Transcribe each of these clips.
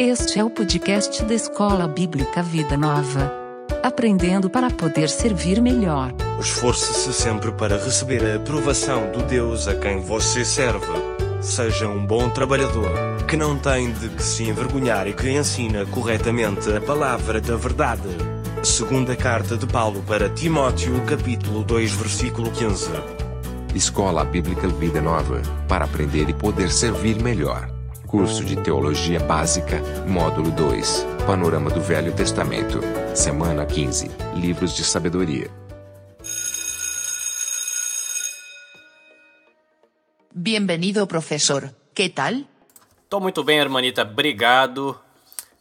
Este é o podcast da Escola Bíblica Vida Nova. Aprendendo para poder servir melhor. Esforce-se sempre para receber a aprovação do Deus a quem você serve. Seja um bom trabalhador, que não tem de que se envergonhar e que ensina corretamente a palavra da verdade. Segunda carta de Paulo para Timóteo, capítulo 2, versículo 15. Escola Bíblica Vida Nova, para aprender e poder servir melhor. Curso de Teologia Básica, Módulo 2, Panorama do Velho Testamento, Semana 15, Livros de Sabedoria. Bienvenido, profesor. ¿Qué tal? Tô muito bem, hermanita. Obrigado.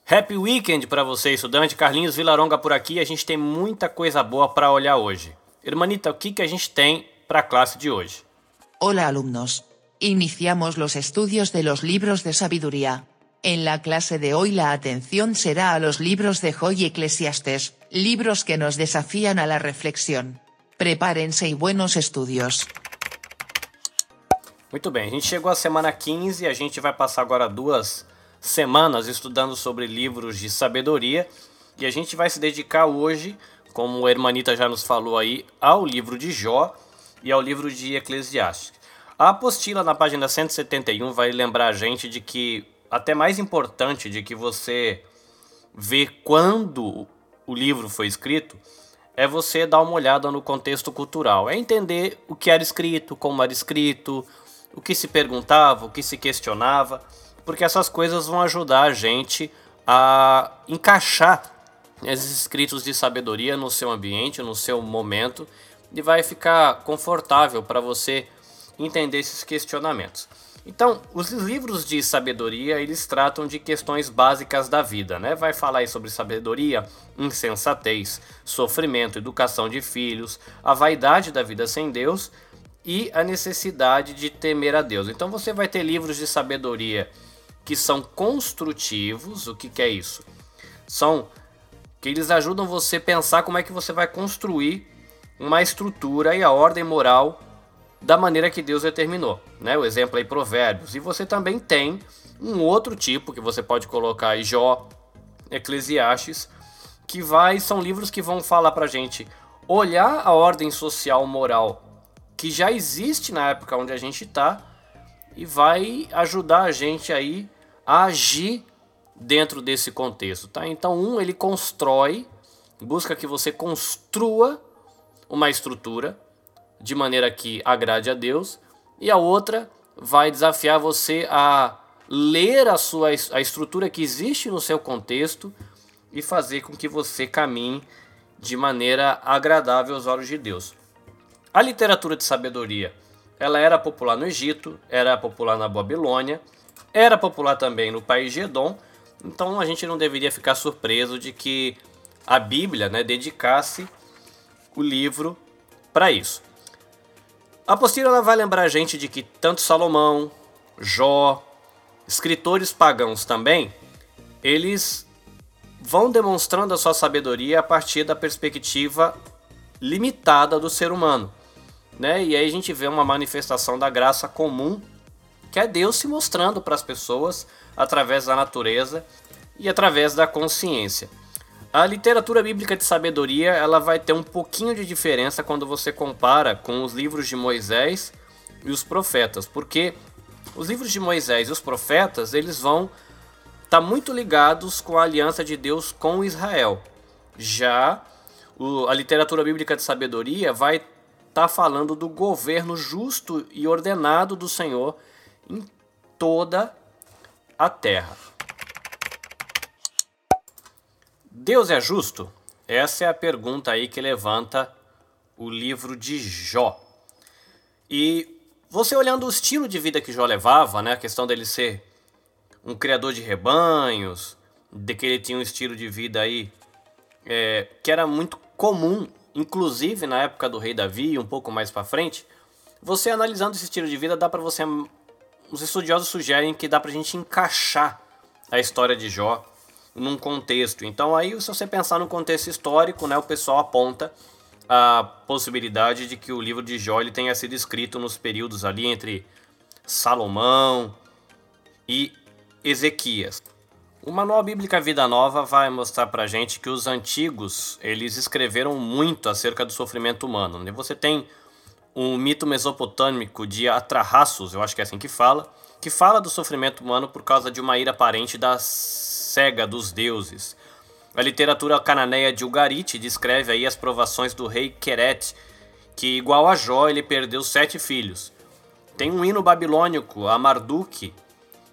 Happy Weekend para você, estudante. Carlinhos Vilaronga por aqui. A gente tem muita coisa boa para olhar hoje. Hermanita, o que, que a gente tem para a classe de hoje? Hola, alumnos. Iniciamos los estudios de los libros de sabiduría. En la clase de hoy la atención será a los libros de Joy y Eclesiastes, libros que nos desafían a la reflexión. Prepárense y buenos estudios. Muito bem, a gente chegou à semana 15 e a gente vai passar agora duas semanas estudando sobre livros de sabedoria e a gente vai se dedicar hoje, como a Hermanita já nos falou aí, ao livro de Jó e ao livro de Eclesiastes. A apostila na página 171 vai lembrar a gente de que até mais importante de que você ver quando o livro foi escrito é você dar uma olhada no contexto cultural, é entender o que era escrito, como era escrito, o que se perguntava, o que se questionava, porque essas coisas vão ajudar a gente a encaixar esses escritos de sabedoria no seu ambiente, no seu momento, e vai ficar confortável para você entender esses questionamentos. Então, os livros de sabedoria, eles tratam de questões básicas da vida, né? Vai falar sobre sabedoria, insensatez, sofrimento, educação de filhos, a vaidade da vida sem Deus e a necessidade de temer a Deus. Então, você vai ter livros de sabedoria que são construtivos. O que, que é isso? São que eles ajudam você a pensar como é que você vai construir uma estrutura e a ordem moral da maneira que Deus determinou. Né? O exemplo aí, Provérbios. E você também tem um outro tipo que você pode colocar aí, Jó, Eclesiastes, que vai são livros que vão falar pra gente olhar a ordem social moral que já existe na época onde a gente está e vai ajudar a gente aí a agir dentro desse contexto, tá? Então, um ele constrói, busca que você construa uma estrutura de maneira que agrade a Deus, e a outra vai desafiar você a ler a sua a estrutura que existe no seu contexto e fazer com que você caminhe de maneira agradável aos olhos de Deus. A literatura de sabedoria, ela era popular no Egito, era popular na Babilônia, era popular também no país de Edom, então a gente não deveria ficar surpreso de que a Bíblia né, dedicasse o livro para isso. A apostila ela vai lembrar a gente de que tanto Salomão, Jó, escritores pagãos também, eles vão demonstrando a sua sabedoria a partir da perspectiva limitada do ser humano. Né? E aí a gente vê uma manifestação da graça comum, que é Deus se mostrando para as pessoas através da natureza e através da consciência. A literatura bíblica de sabedoria ela vai ter um pouquinho de diferença quando você compara com os livros de Moisés e os profetas, porque os livros de Moisés e os profetas eles vão estar tá muito ligados com a aliança de Deus com Israel. Já o, a literatura bíblica de sabedoria vai estar tá falando do governo justo e ordenado do Senhor em toda a terra. Deus é justo? Essa é a pergunta aí que levanta o livro de Jó. E você olhando o estilo de vida que Jó levava, né, a questão dele ser um criador de rebanhos, de que ele tinha um estilo de vida aí é, que era muito comum, inclusive na época do rei Davi e um pouco mais para frente, você analisando esse estilo de vida dá para você, os estudiosos sugerem que dá para a gente encaixar a história de Jó num contexto. Então aí, se você pensar no contexto histórico, né, o pessoal aponta a possibilidade de que o livro de Jó tenha sido escrito nos períodos ali entre Salomão e Ezequias. O Manual Bíblica Vida Nova vai mostrar pra gente que os antigos, eles escreveram muito acerca do sofrimento humano. Né? Você tem um mito mesopotâmico de Atrahasos, eu acho que é assim que fala, que fala do sofrimento humano por causa de uma ira aparente da cega dos deuses. A literatura cananeia de Ugarit descreve aí as provações do rei Queret, que igual a Jó ele perdeu sete filhos. Tem um hino babilônico, a Marduk,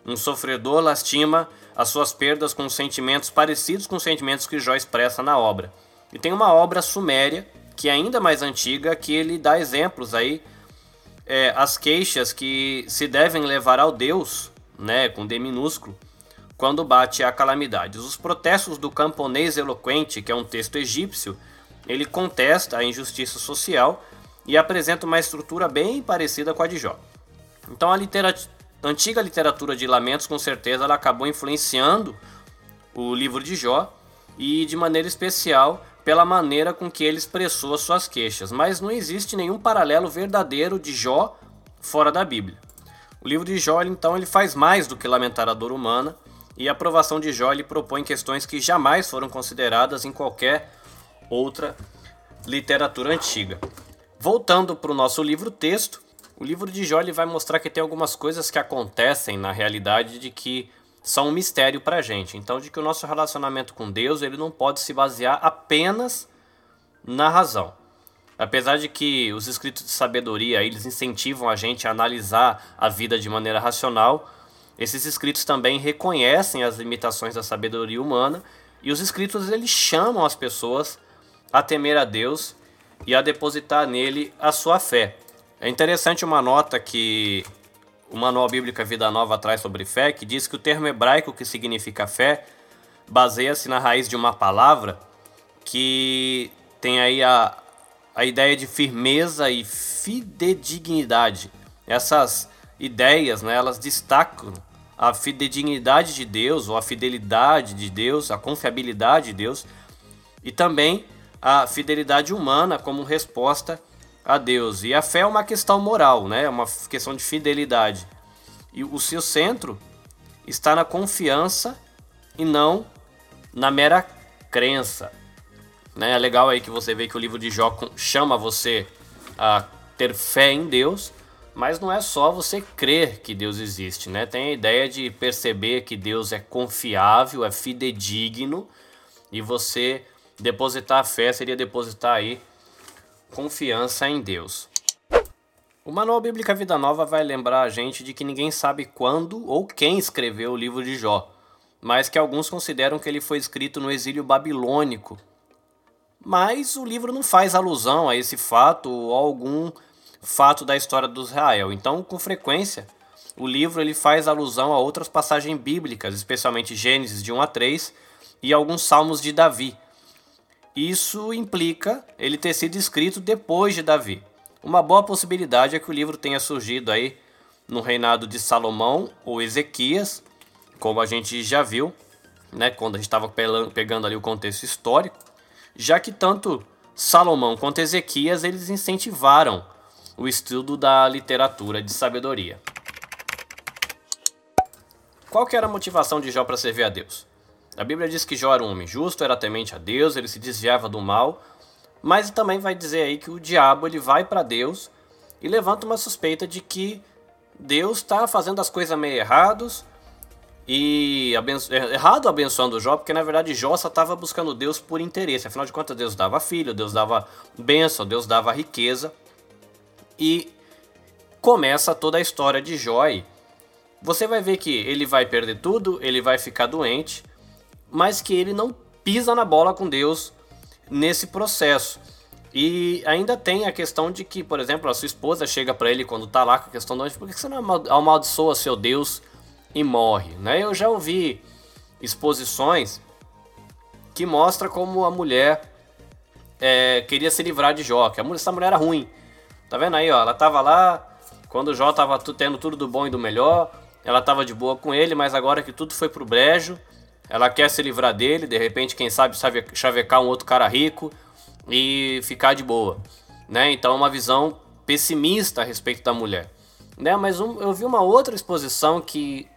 um sofredor lastima as suas perdas com sentimentos parecidos com os sentimentos que Jó expressa na obra. E tem uma obra suméria, que é ainda mais antiga, que ele dá exemplos aí, é, as queixas que se devem levar ao Deus, né, com D minúsculo, quando bate a calamidade. Os protestos do camponês eloquente, que é um texto egípcio, ele contesta a injustiça social e apresenta uma estrutura bem parecida com a de Jó. Então a, antiga literatura de lamentos, com certeza, ela acabou influenciando o livro de Jó e de maneira especial pela maneira com que ele expressou as suas queixas. Mas não existe nenhum paralelo verdadeiro de Jó fora da Bíblia. O livro de Jó, então, ele faz mais do que lamentar a dor humana, e a aprovação de Jó ele propõe questões que jamais foram consideradas em qualquer outra literatura antiga. Voltando para o nosso livro texto, o livro de Jó vai mostrar que tem algumas coisas que acontecem na realidade de que são um mistério para a gente. Então, de que o nosso relacionamento com Deus ele não pode se basear apenas na razão. Apesar de que os escritos de sabedoria eles incentivam a gente a analisar a vida de maneira racional, esses escritos também reconhecem as limitações da sabedoria humana e os escritos eles chamam as pessoas a temer a Deus e a depositar nele a sua fé. É interessante uma nota que o Manual Bíblica Vida Nova traz sobre fé, que diz que o termo hebraico que significa fé baseia-se na raiz de uma palavra que tem aí a, a ideia de firmeza e fidedignidade. Essas ideias, né, elas destacam a fidedignidade de Deus, ou a fidelidade de Deus, a confiabilidade de Deus, e também a fidelidade humana como resposta a Deus. E a fé é uma questão moral, né? É uma questão de fidelidade. E o seu centro está na confiança e não na mera crença. Né? É legal aí que você vê que o livro de Jó chama você a ter fé em Deus, mas não é só você crer que Deus existe, né? Tem a ideia de perceber que Deus é confiável, é fidedigno, e você depositar a fé seria depositar aí confiança em Deus. O Manual Bíblica Vida Nova vai lembrar a gente de que ninguém sabe quando ou quem escreveu o livro de Jó, mas que alguns consideram que ele foi escrito no exílio babilônico. Mas o livro não faz alusão a esse fato ou a algum fato da história do Israel. Então, com frequência, o livro ele faz alusão a outras passagens bíblicas, especialmente Gênesis de 1 a 3 e alguns salmos de Davi, isso implica ele ter sido escrito depois de Davi. Uma boa possibilidade é que o livro tenha surgido aí no reinado de Salomão ou Ezequias, como a gente já viu, né, quando a gente estava pegando ali o contexto histórico, já que tanto Salomão quanto Ezequias eles incentivaram o estudo da literatura de sabedoria. Qual que era a motivação de Jó para servir a Deus? A Bíblia diz que Jó era um homem justo, era temente a Deus, ele se desviava do mal, mas também vai dizer aí que o diabo ele vai para Deus e levanta uma suspeita de que Deus está fazendo as coisas meio errados e abenço... É, errado abençoando Jó, porque na verdade Jó só estava buscando Deus por interesse. Afinal de contas, Deus dava filho, Deus dava bênção, Deus dava riqueza. E começa toda a história de. Aí. Você vai ver que ele vai perder tudo, ele vai ficar doente mas que ele não pisa na bola com Deus nesse processo. E ainda tem a questão de que, por exemplo, a sua esposa chega para ele quando tá lá com a questão de por que você não amaldiçoa seu Deus e morre? Né? Eu já ouvi exposições que mostra como a mulher é, queria se livrar de Jó, que essa mulher era ruim. Tá vendo aí, ó? Ela tava lá quando Jó tava tendo tudo do bom e do melhor, ela tava de boa com ele, mas agora que tudo foi pro brejo, ela quer se livrar dele, de repente, quem sabe, sabe chavecar um outro cara rico e ficar de boa, né? Então, é uma visão pessimista a respeito da mulher, né? Mas um, eu vi uma outra exposição que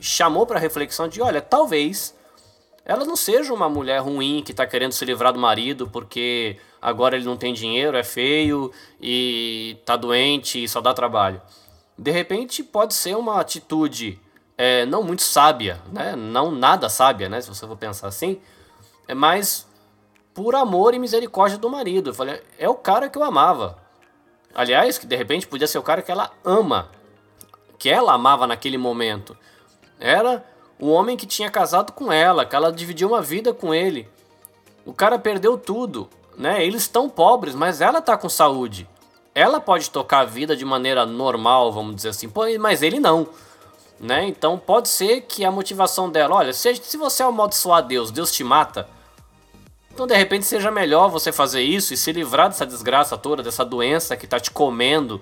chamou para reflexão de, olha, talvez ela não seja uma mulher ruim que está querendo se livrar do marido porque agora ele não tem dinheiro, é feio e está doente e só dá trabalho. De repente pode ser uma atitude é, não muito sábia, né? não nada sábia, né? se você for pensar assim, é mais por amor e misericórdia do marido. Eu falei, é o cara que eu amava. Aliás, que de repente podia ser o cara que ela ama, que ela amava naquele momento. Era o homem que tinha casado com ela, que ela dividiu uma vida com ele. O cara perdeu tudo, né? Eles estão pobres, mas ela tá com saúde. Ela pode tocar a vida de maneira normal, vamos dizer assim, mas ele não. Né? Então pode ser que a motivação dela, olha, se, se você amaldiçoar Deus, Deus te mata. Então de repente seja melhor você fazer isso e se livrar dessa desgraça toda, dessa doença que está te comendo.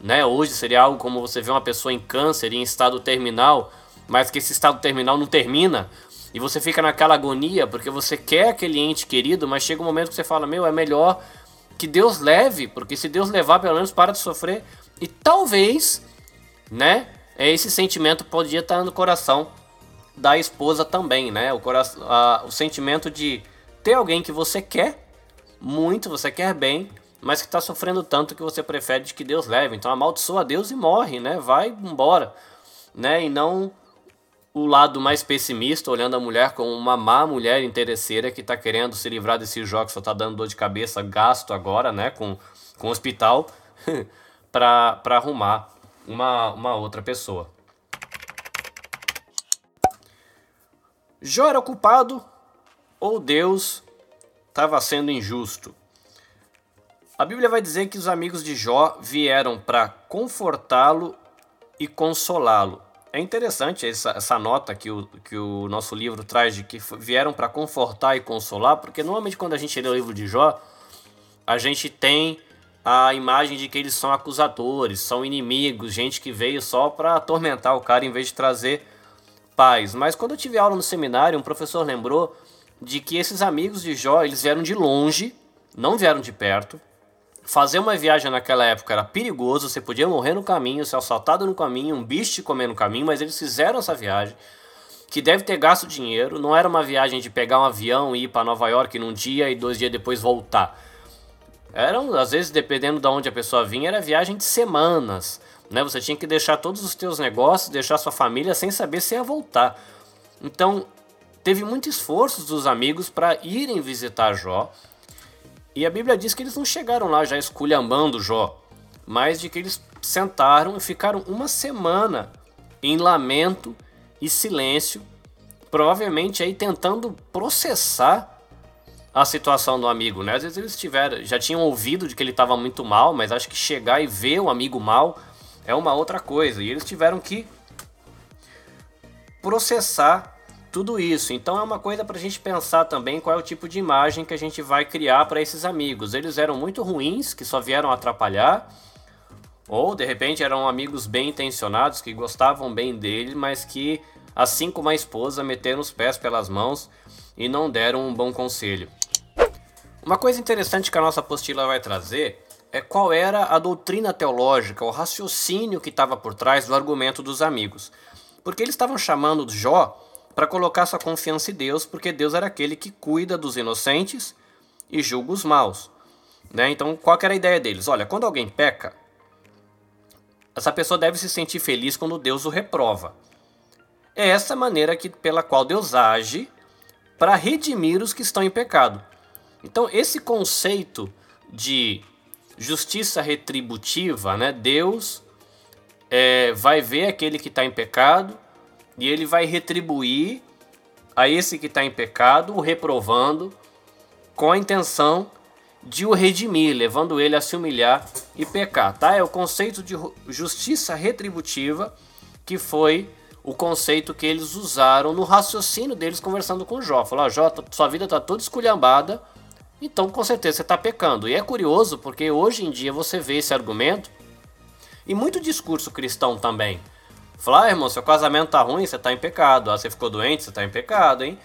Né? Hoje seria algo como você vê uma pessoa em câncer, em estado terminal, mas que esse estado terminal não termina. E você fica naquela agonia porque você quer aquele ente querido, mas chega um momento que você fala: Meu, é melhor que Deus leve, porque se Deus levar, pelo menos para de sofrer. E talvez, né, esse sentimento podia estar no coração da esposa também, né? O, coração, a, o sentimento de ter alguém que você quer muito, você quer bem, mas que está sofrendo tanto que você prefere que Deus leve. Então amaldiçoa Deus e morre, né? Vai embora, né? E não o lado mais pessimista, olhando a mulher como uma má mulher interesseira que está querendo se livrar desse jogo só está dando dor de cabeça, gasto agora, né, com, com o hospital, para arrumar uma, uma outra pessoa. Jó era culpado ou Deus estava sendo injusto? A Bíblia vai dizer que os amigos de Jó vieram para confortá-lo e consolá-lo. É interessante essa, essa nota que o, que o nosso livro traz de que vieram para confortar e consolar, porque normalmente quando a gente lê o livro de Jó, a gente tem a imagem de que eles são acusadores, são inimigos, gente que veio só para atormentar o cara em vez de trazer paz. Mas quando eu tive aula no seminário, um professor lembrou de que esses amigos de Jó, eles vieram de longe, não vieram de perto, Fazer uma viagem naquela época era perigoso, você podia morrer no caminho, ser assaltado no caminho, um bicho te comer no caminho, mas eles fizeram essa viagem, que deve ter gasto dinheiro, não era uma viagem de pegar um avião e ir para Nova York num dia e dois dias depois voltar. Eram, às vezes, dependendo de onde a pessoa vinha, era viagem de semanas. Né? Você tinha que deixar todos os teus negócios, deixar sua família sem saber se ia voltar. Então, teve muito esforço dos amigos para irem visitar Jó e a Bíblia diz que eles não chegaram lá já esculhambando Jó, mas de que eles sentaram e ficaram uma semana em lamento e silêncio, provavelmente aí tentando processar a situação do amigo, né? Às vezes eles tiveram, já tinham ouvido de que ele estava muito mal, mas acho que chegar e ver o amigo mal é uma outra coisa. E eles tiveram que processar tudo isso. Então é uma coisa para a gente pensar também qual é o tipo de imagem que a gente vai criar para esses amigos. Eles eram muito ruins, que só vieram atrapalhar, ou de repente eram amigos bem intencionados, que gostavam bem dele, mas que, assim como a esposa, meteram os pés pelas mãos e não deram um bom conselho. Uma coisa interessante que a nossa apostila vai trazer é qual era a doutrina teológica, o raciocínio que estava por trás do argumento dos amigos. Porque eles estavam chamando Jó para colocar sua confiança em Deus, porque Deus era aquele que cuida dos inocentes e julga os maus. Né? Então, qual era a ideia deles? Olha, quando alguém peca, essa pessoa deve se sentir feliz quando Deus o reprova. É essa maneira que, pela qual Deus age para redimir os que estão em pecado. Então, esse conceito de justiça retributiva, né? Deus é, vai ver aquele que está em pecado e ele vai retribuir a esse que está em pecado, o reprovando, com a intenção de o redimir, levando ele a se humilhar e pecar, tá? É o conceito de justiça retributiva que foi o conceito que eles usaram no raciocínio deles conversando com Jó. Falaram, Jó, sua vida está toda esculhambada, então com certeza você está pecando. E é curioso porque hoje em dia você vê esse argumento e muito discurso cristão também. Falar, ah, irmão, seu casamento tá ruim, você tá em pecado. Ah, você ficou doente, você tá em pecado, hein?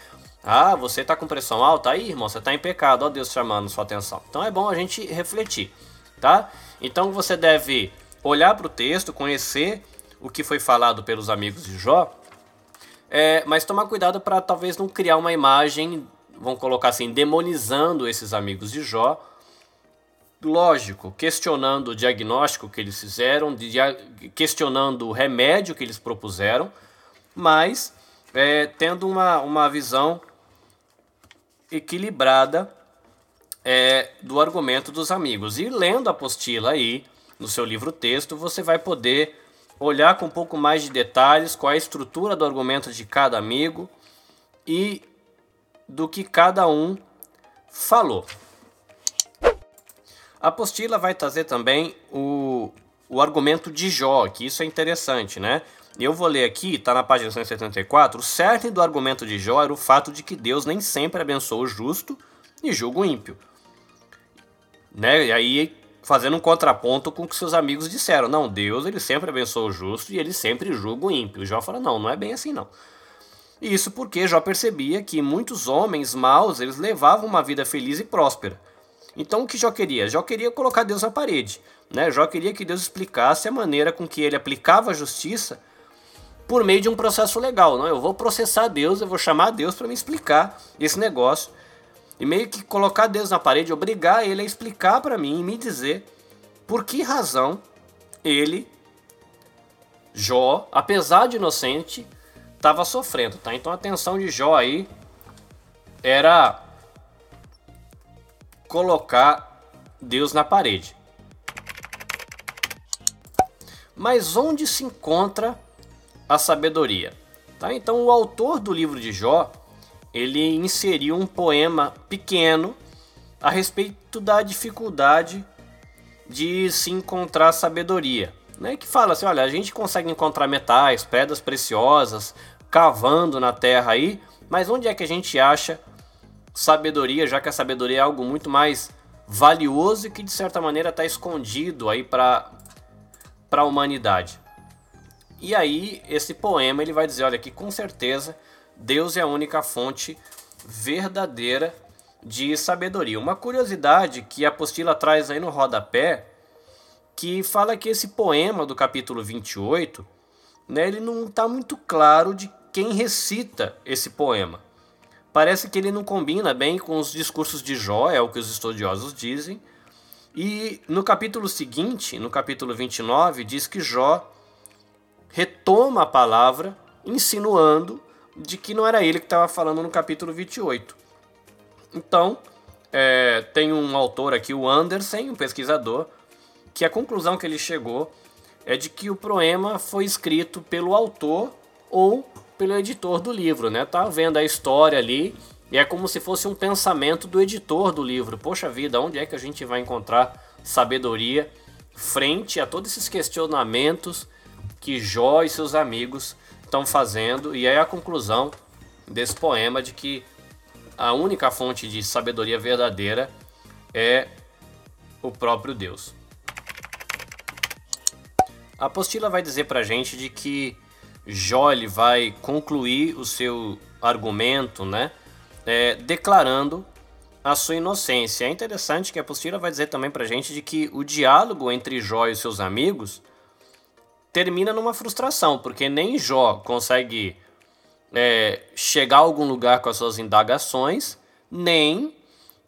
Ah, você tá com pressão alta aí, irmão, você tá em pecado. Ó Deus chamando sua atenção. Então é bom a gente refletir, tá? Então você deve olhar para o texto, conhecer o que foi falado pelos amigos de Jó, É, mas tomar cuidado para talvez não criar uma imagem, vamos colocar assim, demonizando esses amigos de Jó. Lógico, questionando o diagnóstico que eles fizeram, questionando o remédio que eles propuseram, mas é, tendo uma, uma visão equilibrada é, do argumento dos amigos. E lendo a apostila aí, no seu livro texto, você vai poder olhar com um pouco mais de detalhes qual é a estrutura do argumento de cada amigo e do que cada um falou. A apostila vai trazer também o, o argumento de Jó, que isso é interessante, né? Eu vou ler aqui, está na página 174, o cerne do argumento de Jó era o fato de que Deus nem sempre abençoa o justo e julga o ímpio. Né? E aí, fazendo um contraponto com o que seus amigos disseram. Não, Deus ele sempre abençoa o justo e ele sempre julga o ímpio. E Jó fala, não, não é bem assim não. Isso porque Jó percebia que muitos homens maus eles levavam uma vida feliz e próspera. Então o que Jó queria? Jó queria colocar Deus na parede. Né? Jó queria que Deus explicasse a maneira com que ele aplicava a justiça por meio de um processo legal. Não? Eu vou processar Deus, eu vou chamar Deus para me explicar esse negócio. E meio que colocar Deus na parede, obrigar ele a explicar para mim e me dizer por que razão ele, Jó, apesar de inocente, estava sofrendo. Tá? Então a atenção de Jó aí era colocar Deus na parede. Mas onde se encontra a sabedoria? Tá? Então o autor do livro de Jó, ele inseriu um poema pequeno a respeito da dificuldade de se encontrar sabedoria, né? Que fala assim, olha, a gente consegue encontrar metais, pedras preciosas, cavando na terra aí, mas onde é que a gente acha sabedoria, já que a sabedoria é algo muito mais valioso e que de certa maneira está escondido aí para para a humanidade. E aí esse poema ele vai dizer, olha que com certeza Deus é a única fonte verdadeira de sabedoria. Uma curiosidade que a apostila traz aí no rodapé, que fala que esse poema do capítulo 28, né, ele não está muito claro de quem recita esse poema. Parece que ele não combina bem com os discursos de Jó, é o que os estudiosos dizem. E no capítulo seguinte, no capítulo 29, diz que Jó retoma a palavra, insinuando de que não era ele que estava falando no capítulo 28. Então, é, tem um autor aqui, o Anderson, um pesquisador, que a conclusão que ele chegou é de que o poema foi escrito pelo autor ou pelo editor do livro, né? Tá vendo a história ali e é como se fosse um pensamento do editor do livro. Poxa vida, onde é que a gente vai encontrar sabedoria frente a todos esses questionamentos que Jó e seus amigos estão fazendo? E aí a conclusão desse poema de que a única fonte de sabedoria verdadeira é o próprio Deus. A apostila vai dizer para a gente de que Jó vai concluir o seu argumento, né, é, declarando a sua inocência. É interessante que a apostila vai dizer também para a gente de que o diálogo entre Jó e seus amigos termina numa frustração, porque nem Jó consegue é, chegar a algum lugar com as suas indagações, nem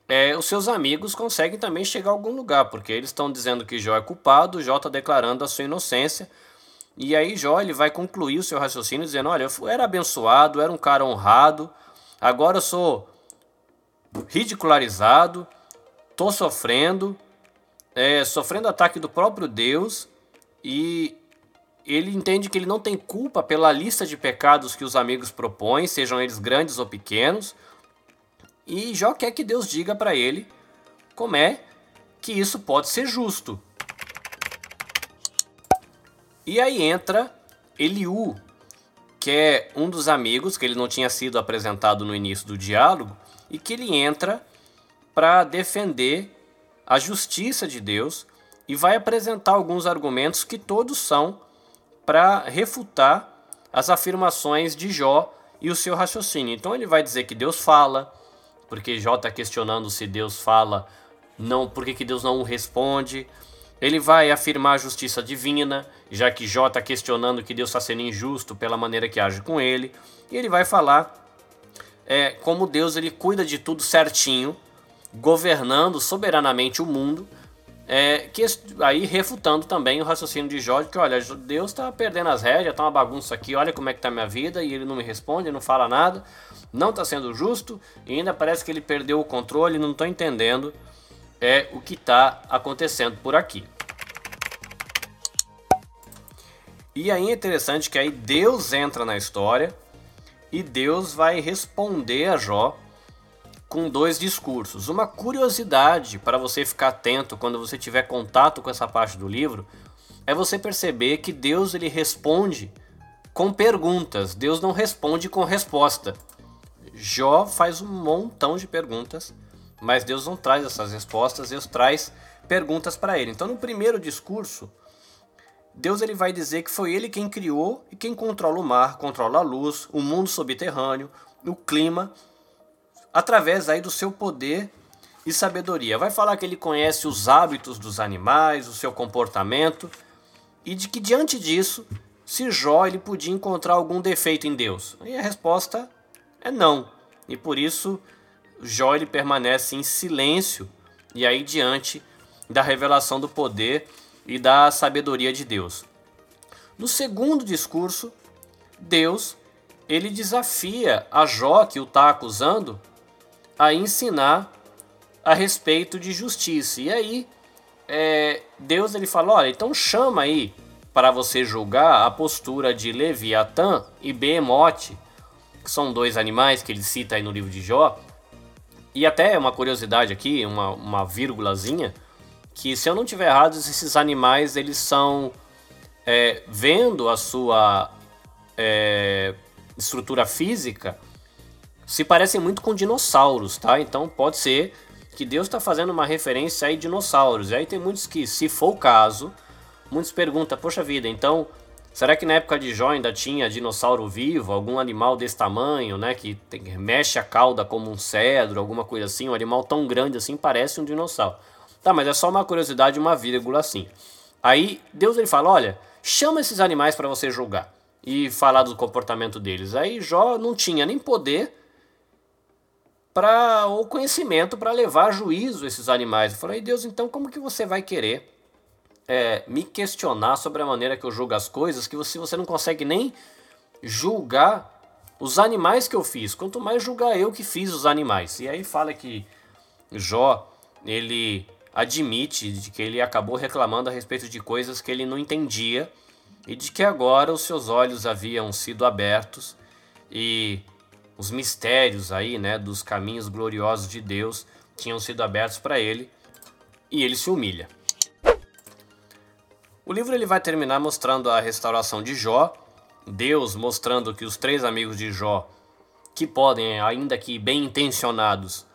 é, os seus amigos conseguem também chegar a algum lugar, porque eles estão dizendo que Jó é culpado, Jó está declarando a sua inocência, e aí Jó ele vai concluir o seu raciocínio dizendo: Olha, eu era abençoado, era um cara honrado, agora eu sou ridicularizado, estou sofrendo, é, sofrendo ataque do próprio Deus, e ele entende que ele não tem culpa pela lista de pecados que os amigos propõem, sejam eles grandes ou pequenos, e Jó quer que Deus diga para ele como é que isso pode ser justo. E aí entra Eliú, que é um dos amigos que ele não tinha sido apresentado no início do diálogo e que ele entra para defender a justiça de Deus e vai apresentar alguns argumentos que todos são para refutar as afirmações de Jó e o seu raciocínio. Então ele vai dizer que Deus fala, porque Jó está questionando se Deus fala, não, por que, que Deus não responde. Ele vai afirmar a justiça divina, já que Jó está questionando que Deus está sendo injusto pela maneira que age com ele. E ele vai falar é, como Deus ele cuida de tudo certinho, governando soberanamente o mundo. É, que, aí refutando também o raciocínio de Jó, que olha, Deus está perdendo as rédeas, está uma bagunça aqui, olha como é que está minha vida, e ele não me responde, não fala nada, não está sendo justo, e ainda parece que ele perdeu o controle, não estou entendendo é o que está acontecendo por aqui. E aí é interessante que aí Deus entra na história e Deus vai responder a Jó com dois discursos. Uma curiosidade para você ficar atento quando você tiver contato com essa parte do livro é você perceber que Deus ele responde com perguntas. Deus não responde com resposta. Jó faz um montão de perguntas mas Deus não traz essas respostas, Deus traz perguntas para ele. Então, no primeiro discurso, Deus ele vai dizer que foi ele quem criou e quem controla o mar, controla a luz, o mundo subterrâneo, o clima, através aí do seu poder e sabedoria. Vai falar que ele conhece os hábitos dos animais, o seu comportamento e de que diante disso, se Jó ele podia encontrar algum defeito em Deus. E a resposta é não. E por isso Jó ele permanece em silêncio e aí diante da revelação do poder e da sabedoria de Deus. No segundo discurso, Deus ele desafia a Jó que o está acusando a ensinar a respeito de justiça. E aí é, Deus ele fala, olha, então chama aí para você julgar a postura de Leviatã e Behemote, que são dois animais que ele cita aí no livro de Jó, e até uma curiosidade aqui, uma, uma vírgulazinha, que se eu não tiver errado, esses animais eles são é, vendo a sua é, estrutura física se parecem muito com dinossauros, tá? Então pode ser que Deus está fazendo uma referência aí dinossauros. E aí tem muitos que, se for o caso, muitos perguntam, poxa vida, então Será que na época de Jó ainda tinha dinossauro vivo, algum animal desse tamanho, né, que tem, mexe a cauda como um cedro, alguma coisa assim, um animal tão grande assim parece um dinossauro. Tá, mas é só uma curiosidade, uma vírgula assim. Aí Deus ele fala, olha, chama esses animais para você julgar e falar do comportamento deles. Aí Jó não tinha nem poder para o conhecimento para levar a juízo esses animais. Eu falei, Deus, então como que você vai querer é, me questionar sobre a maneira que eu julgo as coisas, que você, você não consegue nem julgar os animais que eu fiz, quanto mais julgar eu que fiz os animais. E aí fala que Jó, ele admite de que ele acabou reclamando a respeito de coisas que ele não entendia e de que agora os seus olhos haviam sido abertos e os mistérios aí, né, dos caminhos gloriosos de Deus tinham sido abertos para ele e ele se humilha. O livro ele vai terminar mostrando a restauração de Jó, Deus mostrando que os três amigos de Jó, que podem, ainda que bem intencionados,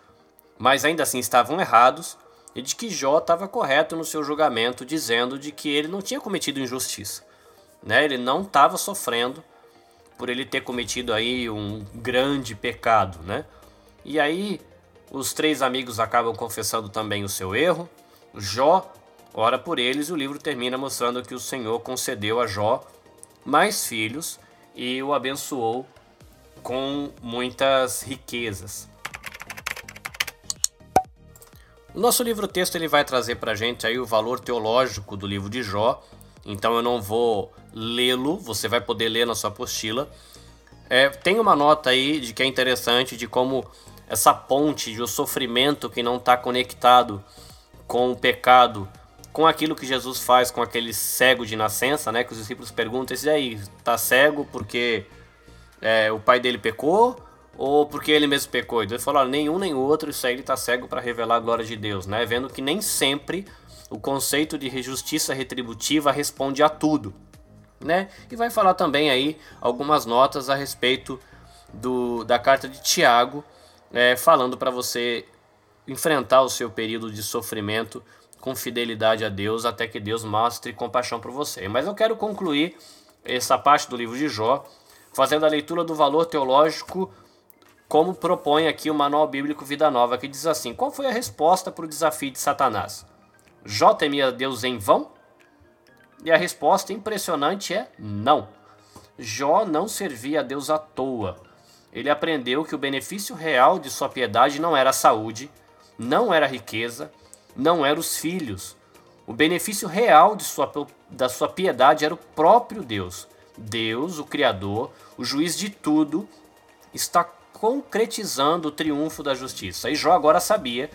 mas ainda assim estavam errados, e de que Jó estava correto no seu julgamento, dizendo de que ele não tinha cometido injustiça. Né? Ele não estava sofrendo por ele ter cometido aí um grande pecado. Né? E aí os três amigos acabam confessando também o seu erro. Jó ora por eles, o livro termina mostrando que o Senhor concedeu a Jó mais filhos e o abençoou com muitas riquezas. O nosso livro texto ele vai trazer para a gente aí o valor teológico do livro de Jó, então eu não vou lê-lo, você vai poder ler na sua apostila. É, tem uma nota aí de que é interessante de como essa ponte de o sofrimento que não está conectado com o pecado com aquilo que Jesus faz com aquele cego de nascença, né? Que os discípulos perguntam: esse aí tá cego porque é, o pai dele pecou ou porque ele mesmo pecou? Então ele falou: nenhum nem outro, isso aí ele tá cego para revelar a glória de Deus, né? Vendo que nem sempre o conceito de justiça retributiva responde a tudo, né? E vai falar também aí algumas notas a respeito do, da carta de Tiago, é, falando para você enfrentar o seu período de sofrimento com fidelidade a Deus até que Deus mostre compaixão por você. Mas eu quero concluir essa parte do livro de Jó fazendo a leitura do valor teológico como propõe aqui o Manual Bíblico Vida Nova, que diz assim: Qual foi a resposta para o desafio de Satanás? Jó temia Deus em vão? E a resposta impressionante é não. Jó não servia a Deus à toa. Ele aprendeu que o benefício real de sua piedade não era a saúde, não era a riqueza, não eram os filhos. O benefício real sua, da sua piedade era o próprio Deus. Deus, o Criador, o juiz de tudo, está concretizando o triunfo da justiça. E Jó agora sabia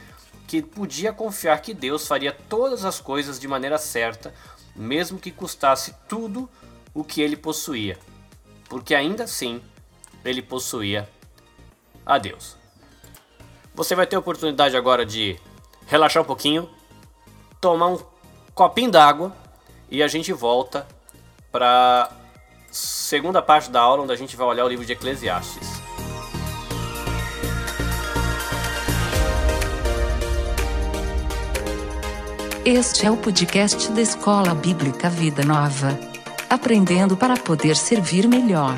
que podia confiar que Deus faria todas as coisas de maneira certa, mesmo que custasse tudo o que ele possuía, porque ainda assim ele possuía a Deus. Você vai ter a oportunidade agora de relaxar um pouquinho, tomar um copinho d'água e a gente volta para segunda parte da aula onde a gente vai olhar o livro de Eclesiastes. Este é o podcast da Escola Bíblica Vida Nova. Aprendendo para poder servir melhor.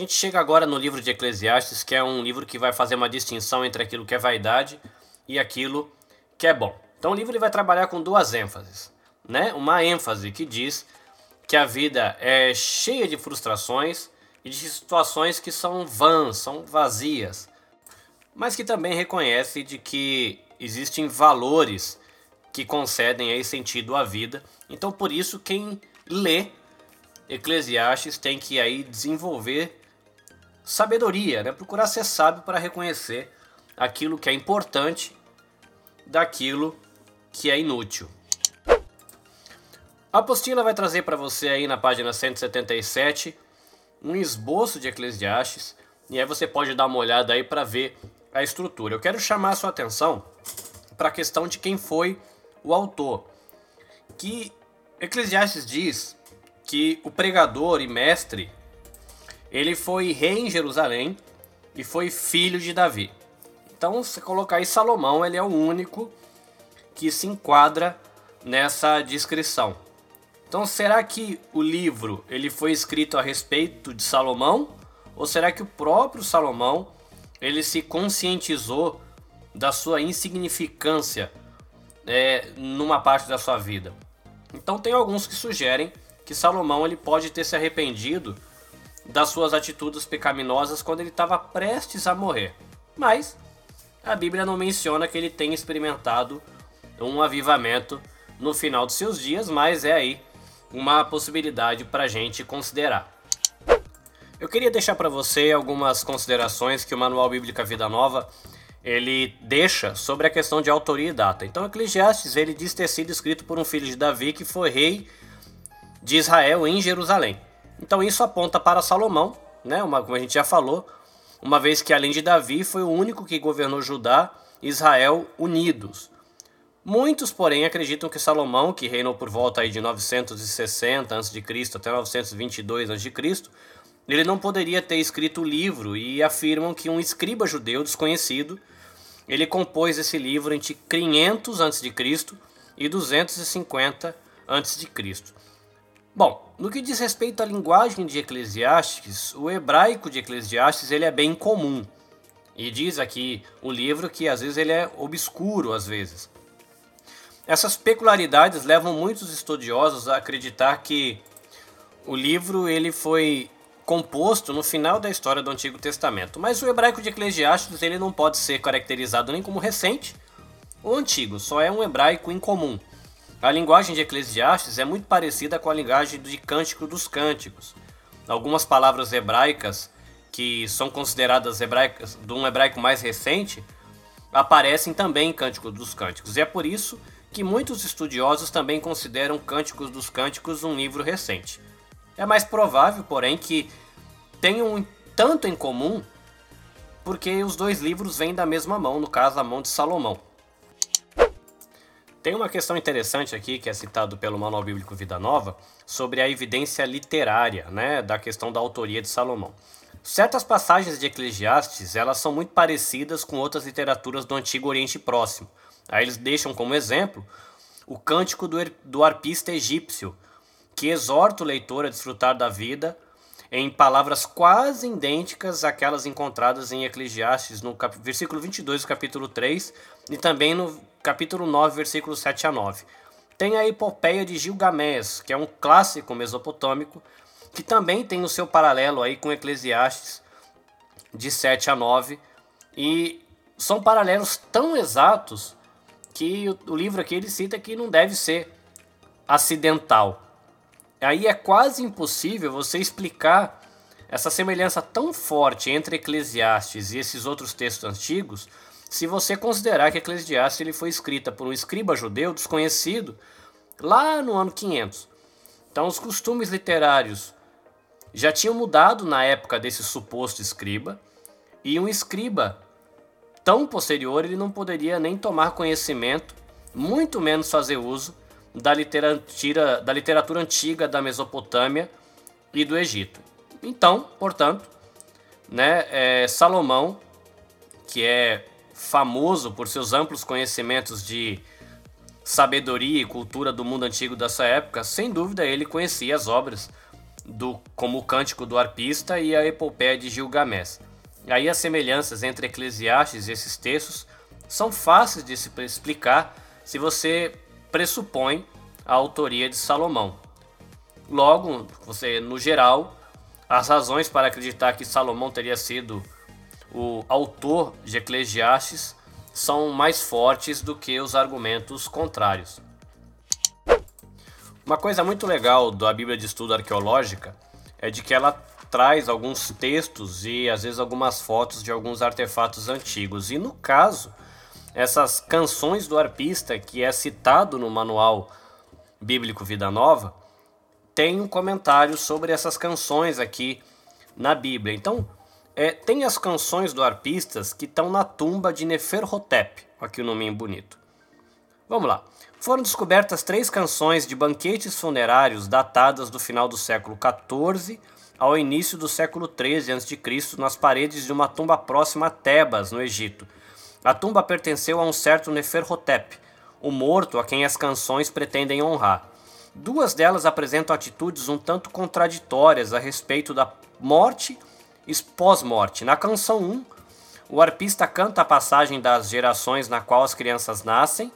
Gente chega agora no livro de Eclesiastes, que é um livro que vai fazer uma distinção entre aquilo que é vaidade e aquilo que é bom. Então o livro ele vai trabalhar com duas ênfases, né? Uma ênfase que diz que a vida é cheia de frustrações e de situações que são vãs, são vazias, mas que também reconhece de que existem valores que concedem aí sentido à vida. Então, por isso, quem lê Eclesiastes tem que aí desenvolver sabedoria, né? procurar ser sábio para reconhecer aquilo que é importante daquilo que é inútil. A apostila vai trazer para você aí na página 177 um esboço de Eclesiastes e aí você pode dar uma olhada aí para ver a estrutura. Eu quero chamar a sua atenção para a questão de quem foi o autor. Que Eclesiastes diz que o pregador e mestre ele foi rei em Jerusalém e foi filho de Davi. Então, se colocar aí Salomão, ele é o único que se enquadra nessa descrição. Então, será que o livro ele foi escrito a respeito de Salomão ou será que o próprio Salomão ele se conscientizou da sua insignificância é, numa parte da sua vida? Então, tem alguns que sugerem que Salomão ele pode ter se arrependido das suas atitudes pecaminosas quando ele estava prestes a morrer. Mas a Bíblia não menciona que ele tenha experimentado um avivamento no final de seus dias, mas é aí uma possibilidade para a gente considerar. Eu queria deixar para você algumas considerações que o Manual Bíblica Vida Nova ele deixa sobre a questão de autoria e data. Então, Eclesiastes ele diz ter sido escrito por um filho de Davi que foi rei de Israel em Jerusalém. Então, isso aponta para Salomão, né? Uma, como a gente já falou, uma vez que além de Davi foi o único que governou Judá e Israel unidos. Muitos, porém, acreditam que Salomão, que reinou por volta aí de 960 a.C. até 922 a.C., ele não poderia ter escrito o livro e afirmam que um escriba judeu desconhecido ele compôs esse livro entre 500 a.C. e 250 a.C. Bom, no que diz respeito à linguagem de Eclesiastes, o hebraico de Eclesiastes ele é bem comum. E diz aqui o livro que às vezes ele é obscuro às vezes. Essas peculiaridades levam muitos estudiosos a acreditar que o livro ele foi composto no final da história do Antigo Testamento. Mas o hebraico de Eclesiastes ele não pode ser caracterizado nem como recente ou antigo, só é um hebraico incomum. A linguagem de Eclesiastes é muito parecida com a linguagem de Cântico dos Cânticos. Algumas palavras hebraicas que são consideradas hebraicas de um hebraico mais recente aparecem também em Cântico dos Cânticos. E é por isso que muitos estudiosos também consideram Cânticos dos Cânticos um livro recente. É mais provável, porém, que tenham tanto em comum porque os dois livros vêm da mesma mão, no caso a mão de Salomão. Tem uma questão interessante aqui que é citado pelo Manual Bíblico Vida Nova sobre a evidência literária, né, da questão da autoria de Salomão. Certas passagens de Eclesiastes, elas são muito parecidas com outras literaturas do Antigo Oriente Próximo, Aí eles deixam como exemplo o cântico do, do arpista egípcio, que exorta o leitor a desfrutar da vida em palavras quase idênticas àquelas encontradas em Eclesiastes, no cap versículo 22 do capítulo 3 e também no capítulo 9, versículos 7 a 9. Tem a epopeia de Gilgamesh, que é um clássico mesopotâmico, que também tem o seu paralelo aí com Eclesiastes, de 7 a 9, e são paralelos tão exatos que o, livro aqui ele cita que não deve ser acidental. Aí é quase impossível você explicar essa semelhança tão forte entre Eclesiastes e esses outros textos antigos, se você considerar que Eclesiastes ele foi escrita por um escriba judeu desconhecido lá no ano 500. Então os costumes literários já tinham mudado na época desse suposto escriba, e um escriba tão posterior ele não poderia nem tomar conhecimento, muito menos fazer uso da literatura, da literatura antiga da Mesopotâmia e do Egito. Então, portanto, né, é, Salomão, que é famoso por seus amplos conhecimentos de sabedoria e cultura do mundo antigo dessa época, sem dúvida ele conhecia as obras do como o Cântico do Arpista e a Epopeia de Gilgamesh. Aí as semelhanças entre Eclesiastes e esses textos são fáceis de se explicar se você pressupõe a autoria de Salomão. Logo, você no geral, as razões para acreditar que Salomão teria sido o autor de Eclesiastes são mais fortes do que os argumentos contrários. Uma coisa muito legal da Bíblia de Estudo Arqueológica é de que ela traz alguns textos e às vezes algumas fotos de alguns artefatos antigos. E no caso, essas canções do arpista, que é citado no manual bíblico Vida Nova, tem um comentário sobre essas canções aqui na Bíblia. Então, é, tem as canções do arpistas que estão na tumba de Neferhotep. Aqui o nome bonito. Vamos lá. Foram descobertas três canções de banquetes funerários datadas do final do século XIV ao início do século 13 a.C. nas paredes de uma tumba próxima a Tebas, no Egito. A tumba pertenceu a um certo Neferhotep, o morto a quem as canções pretendem honrar. Duas delas apresentam atitudes um tanto contraditórias a respeito da morte e pós-morte. Na canção 1, o arpista canta a passagem das gerações na qual as crianças nascem,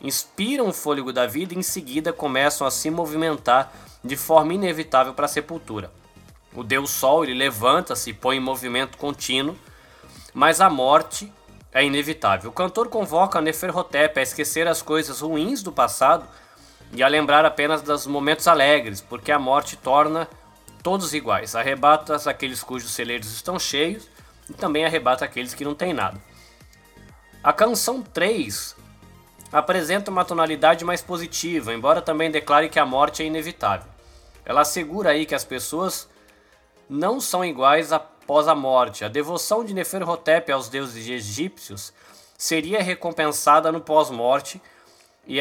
inspiram o fôlego da vida e em seguida começam a se movimentar de forma inevitável para a sepultura. O Deus Sol ele levanta-se e põe em movimento contínuo, mas a morte é inevitável. O cantor convoca Neferhotep a esquecer as coisas ruins do passado e a lembrar apenas dos momentos alegres, porque a morte torna todos iguais. Arrebata aqueles cujos celeiros estão cheios e também arrebata aqueles que não têm nada. A canção 3 apresenta uma tonalidade mais positiva, embora também declare que a morte é inevitável. Ela assegura aí que as pessoas não são iguais após a morte. A devoção de Neferhotep aos deuses egípcios seria recompensada no pós-morte e,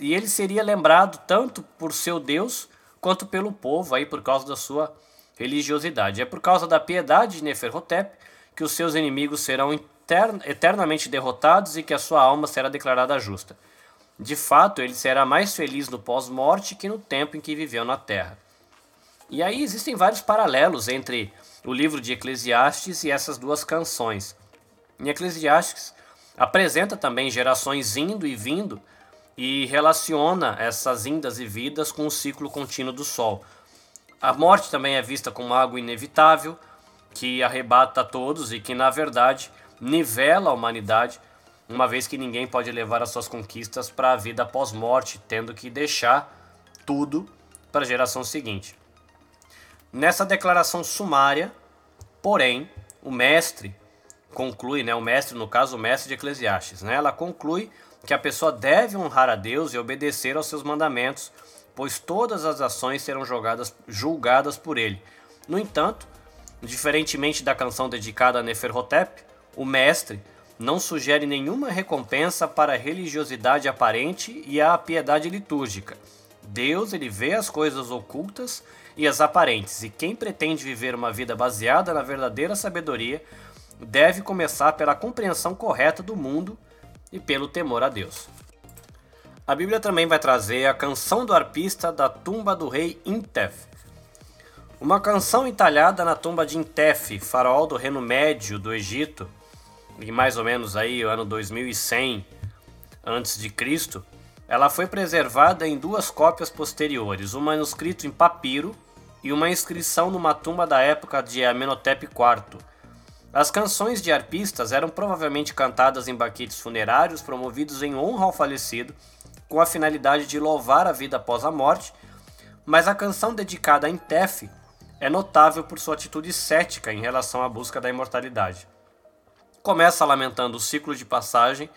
e ele seria lembrado tanto por seu Deus quanto pelo povo aí por causa da sua religiosidade. É por causa da piedade de Neferhotep que os seus inimigos serão eternamente derrotados e que a sua alma será declarada justa. De fato, ele será mais feliz no pós-morte que no tempo em que viveu na terra. E aí existem vários paralelos entre o livro de Eclesiastes e essas duas canções. Em Eclesiastes apresenta também gerações indo e vindo e relaciona essas indas e vidas com o ciclo contínuo do Sol. A morte também é vista como algo inevitável, que arrebata a todos e que, na verdade, nivela a humanidade, uma vez que ninguém pode levar as suas conquistas para a vida pós-morte, tendo que deixar tudo para a geração seguinte. Nessa declaração sumária, porém, o mestre conclui, né, o mestre, no caso, o mestre de Eclesiastes, né, ela conclui que a pessoa deve honrar a Deus e obedecer aos seus mandamentos, pois todas as ações serão jogadas, julgadas por ele. No entanto, diferentemente da canção dedicada a Neferhotep, o mestre não sugere nenhuma recompensa para a religiosidade aparente e a piedade litúrgica. Deus ele vê as coisas ocultas e as aparentes, e quem pretende viver uma vida baseada na verdadeira sabedoria deve começar pela compreensão correta do mundo e pelo temor a Deus. A Bíblia também vai trazer a canção do arpista da tumba do rei Intef. Uma canção entalhada na tumba de Intef, faraó do Reino Médio do Egito, em mais ou menos aí o ano 2100 antes de Cristo, ela foi preservada em duas cópias posteriores, um manuscrito em papiro e uma inscrição numa tumba da época de Amenhotep IV. As canções de arpistas eram provavelmente cantadas em banquetes funerários promovidos em honra ao falecido, com a finalidade de louvar a vida após a morte, mas a canção dedicada a Intef é notável por sua atitude cética em relação à busca da imortalidade. Começa lamentando o ciclo de passagem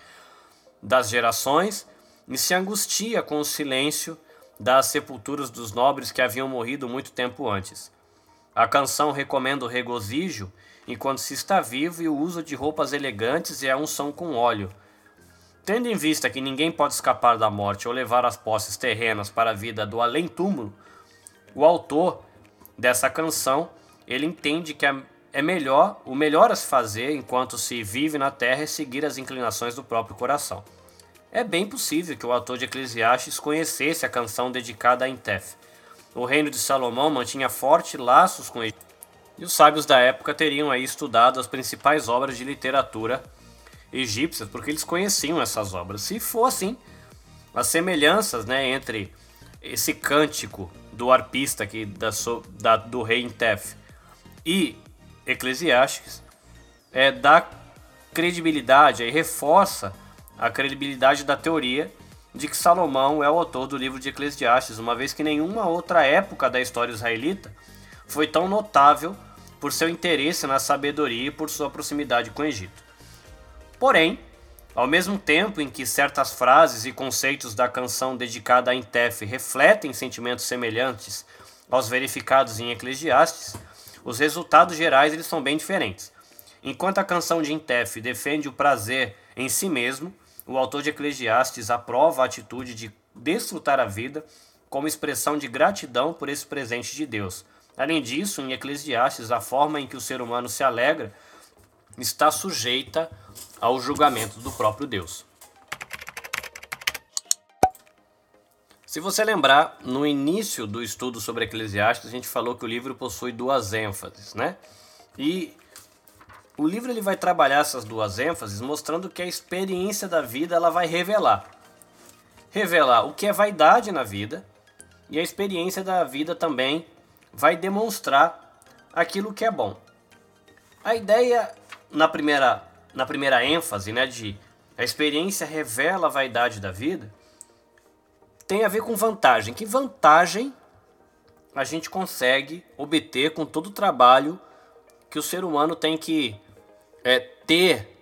das gerações e se angustia com o silêncio das sepulturas dos nobres que haviam morrido muito tempo antes. A canção recomenda o regozijo enquanto se está vivo e o uso de roupas elegantes e a unção com óleo. Tendo em vista que ninguém pode escapar da morte ou levar as posses terrenas para a vida do além-túmulo, o autor dessa canção, ele entende que é melhor, o melhor a se fazer enquanto se vive na terra é seguir as inclinações do próprio coração. É bem possível que o autor de Eclesiastes conhecesse a canção dedicada a Intef. O reino de Salomão mantinha fortes laços com e os sábios da época teriam aí estudado as principais obras de literatura egípcias, porque eles conheciam essas obras. Se for assim, as semelhanças né, entre esse cântico do arpista aqui da, da, do rei Intef e Eclesiastes é, dá credibilidade e reforça a credibilidade da teoria de que Salomão é o autor do livro de Eclesiastes, uma vez que nenhuma outra época da história israelita foi tão notável por seu interesse na sabedoria e por sua proximidade com o Egito. Porém, ao mesmo tempo em que certas frases e conceitos da canção dedicada a Intef refletem sentimentos semelhantes aos verificados em Eclesiastes, os resultados gerais eles são bem diferentes. Enquanto a canção de Intef defende o prazer em si mesmo, o autor de Eclesiastes aprova a atitude de desfrutar a vida como expressão de gratidão por esse presente de Deus. Além disso, em Eclesiastes, a forma em que o ser humano se alegra está sujeita ao julgamento do próprio Deus. Se você lembrar, no início do estudo sobre Eclesiastes, a gente falou que o livro possui duas ênfases, né? E o livro ele vai trabalhar essas duas ênfases, mostrando que a experiência da vida ela vai revelar. Revelar o que é vaidade na vida, e a experiência da vida também vai demonstrar aquilo que é bom. A ideia na primeira, na primeira ênfase, né, de a experiência revela a vaidade da vida, tem a ver com vantagem. Que vantagem a gente consegue obter com todo o trabalho que o ser humano tem que é, ter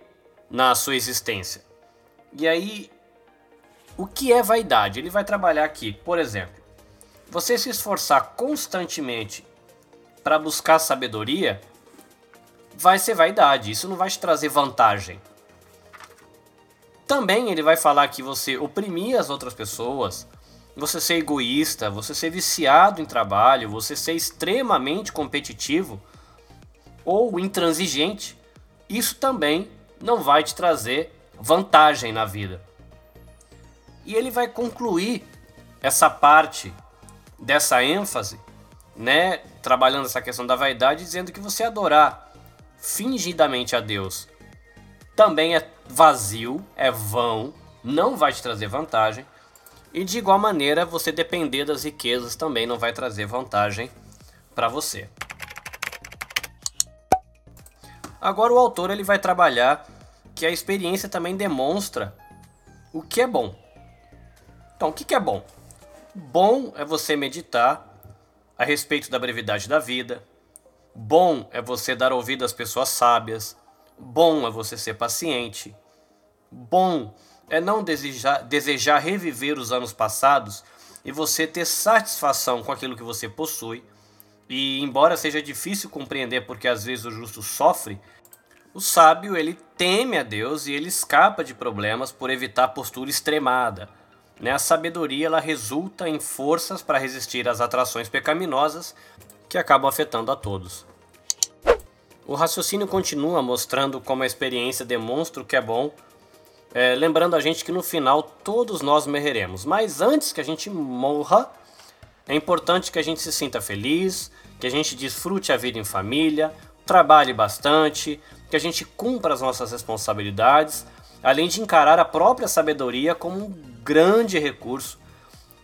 na sua existência? E aí, o que é vaidade? Ele vai trabalhar aqui, por exemplo, você se esforçar constantemente para buscar sabedoria vai ser vaidade, isso não vai te trazer vantagem. Também ele vai falar que você oprimir as outras pessoas, você ser egoísta, você ser viciado em trabalho, você ser extremamente competitivo ou intransigente, isso também não vai te trazer vantagem na vida. E ele vai concluir essa parte dessa ênfase, né, trabalhando essa questão da vaidade, dizendo que você adorar fingidamente a Deus também é vazio, é vão, não vai te trazer vantagem. E de igual maneira, você depender das riquezas também não vai trazer vantagem para você. Agora o autor ele vai trabalhar que a experiência também demonstra o que é bom. Então, o que é bom? Bom é você meditar a respeito da brevidade da vida, Bom é você dar ouvido às pessoas sábias. Bom é você ser paciente. Bom é não desejar, desejar reviver os anos passados e você ter satisfação com aquilo que você possui. E embora seja difícil compreender porque às vezes o justo sofre, o sábio ele teme a Deus e ele escapa de problemas por evitar postura extremada. Né? A sabedoria ela resulta em forças para resistir às atrações pecaminosas que acabam afetando a todos. O raciocínio continua mostrando como a experiência demonstra o que é bom, é, lembrando a gente que no final todos nós morreremos, mas antes que a gente morra, é importante que a gente se sinta feliz, que a gente desfrute a vida em família, trabalhe bastante, que a gente cumpra as nossas responsabilidades, além de encarar a própria sabedoria como um grande recurso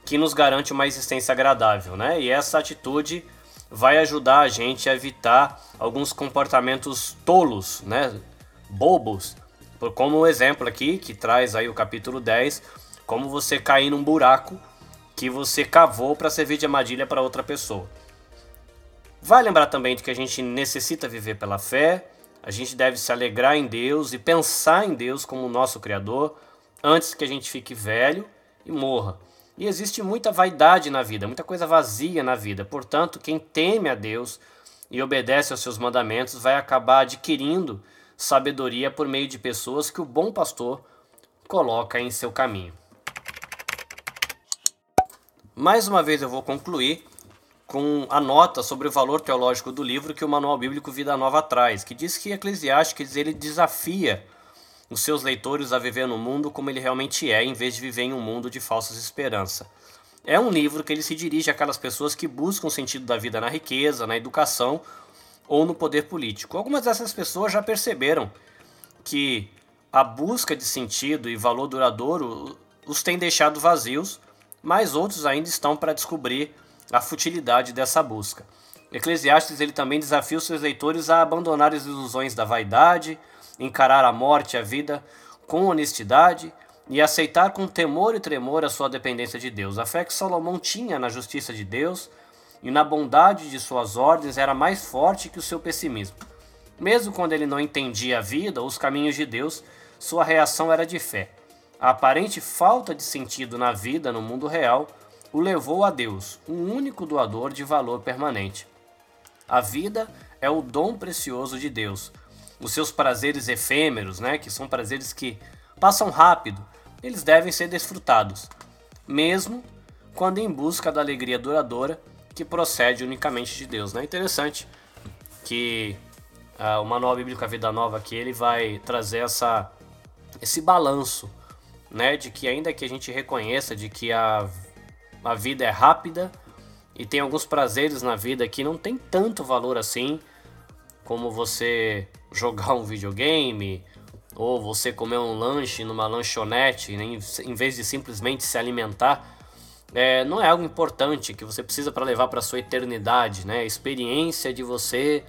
que nos garante uma existência agradável, né? E essa atitude vai ajudar a gente a evitar alguns comportamentos tolos, né? Bobos, como o exemplo aqui que traz aí o capítulo 10, como você cair num buraco que você cavou para servir de armadilha para outra pessoa. Vai lembrar também de que a gente necessita viver pela fé, a gente deve se alegrar em Deus e pensar em Deus como nosso Criador antes que a gente fique velho e morra. E existe muita vaidade na vida, muita coisa vazia na vida. Portanto, quem teme a Deus e obedece aos seus mandamentos vai acabar adquirindo sabedoria por meio de pessoas que o bom pastor coloca em seu caminho. Mais uma vez eu vou concluir com a nota sobre o valor teológico do livro que o Manual Bíblico Vida Nova traz, que diz que Eclesiastes ele desafia os seus leitores a viver no mundo como ele realmente é, em vez de viver em um mundo de falsas esperanças. É um livro que ele se dirige àquelas pessoas que buscam o sentido da vida na riqueza, na educação ou no poder político. Algumas dessas pessoas já perceberam que a busca de sentido e valor duradouro os tem deixado vazios, mas outros ainda estão para descobrir a futilidade dessa busca. Eclesiastes ele também desafia os seus leitores a abandonar as ilusões da vaidade, encarar a morte e a vida com honestidade e aceitar com temor e tremor a sua dependência de Deus. A fé que Salomão tinha na justiça de Deus e na bondade de suas ordens era mais forte que o seu pessimismo. Mesmo quando ele não entendia a vida ou os caminhos de Deus, sua reação era de fé. A aparente falta de sentido na vida no mundo real o levou a Deus, um único doador de valor permanente. A vida é o dom precioso de Deus. Os seus prazeres efêmeros, né, que são prazeres que passam rápido, eles devem ser desfrutados, mesmo quando em busca da alegria duradoura que procede unicamente de Deus. É né? interessante que uh, o Manual Bíblico A Vida Nova aqui ele vai trazer essa, esse balanço né, de que ainda que a gente reconheça de que a, a vida é rápida e tem alguns prazeres na vida que não tem tanto valor assim, como você jogar um videogame ou você comer um lanche numa lanchonete em vez de simplesmente se alimentar é, não é algo importante que você precisa para levar para sua eternidade, né? A experiência de você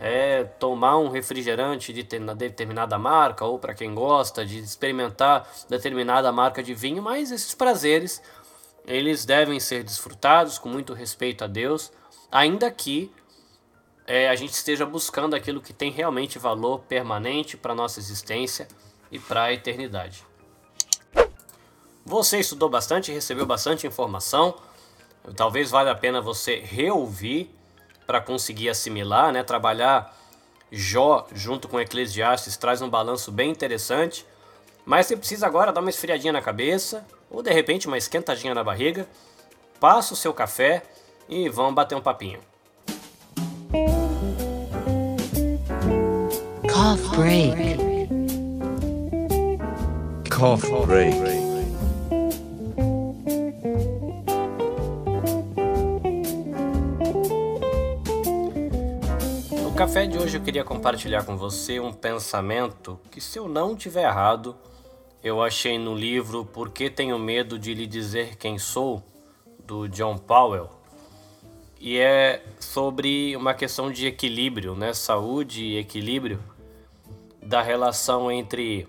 é, tomar um refrigerante de determinada marca ou para quem gosta de experimentar determinada marca de vinho, mas esses prazeres eles devem ser desfrutados com muito respeito a Deus, ainda que é, a gente esteja buscando aquilo que tem realmente valor permanente para nossa existência e para a eternidade. Você estudou bastante, recebeu bastante informação. Talvez valha a pena você reouvir para conseguir assimilar, né? Trabalhar Jó junto com Eclesiastes traz um balanço bem interessante. Mas você precisa agora dar uma esfriadinha na cabeça, ou de repente uma esquentadinha na barriga. Passa o seu café e vamos bater um papinho. Cough break. Cough break. café de hoje eu queria compartilhar com você um pensamento que, se eu não tiver errado, eu achei no livro Por que Tenho Medo de Lhe Dizer Quem Sou, do John Powell. E é sobre uma questão de equilíbrio, né? saúde e equilíbrio da relação entre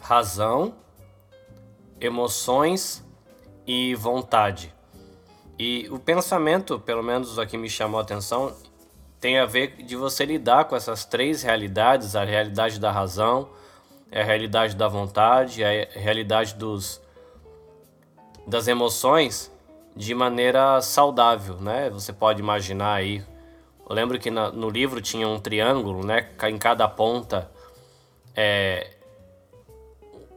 razão, emoções e vontade. E o pensamento, pelo menos aqui me chamou a atenção, tem a ver de você lidar com essas três realidades: a realidade da razão, a realidade da vontade, a realidade dos, das emoções de maneira saudável, né? Você pode imaginar aí. Eu lembro que na, no livro tinha um triângulo, né? Em cada ponta, é,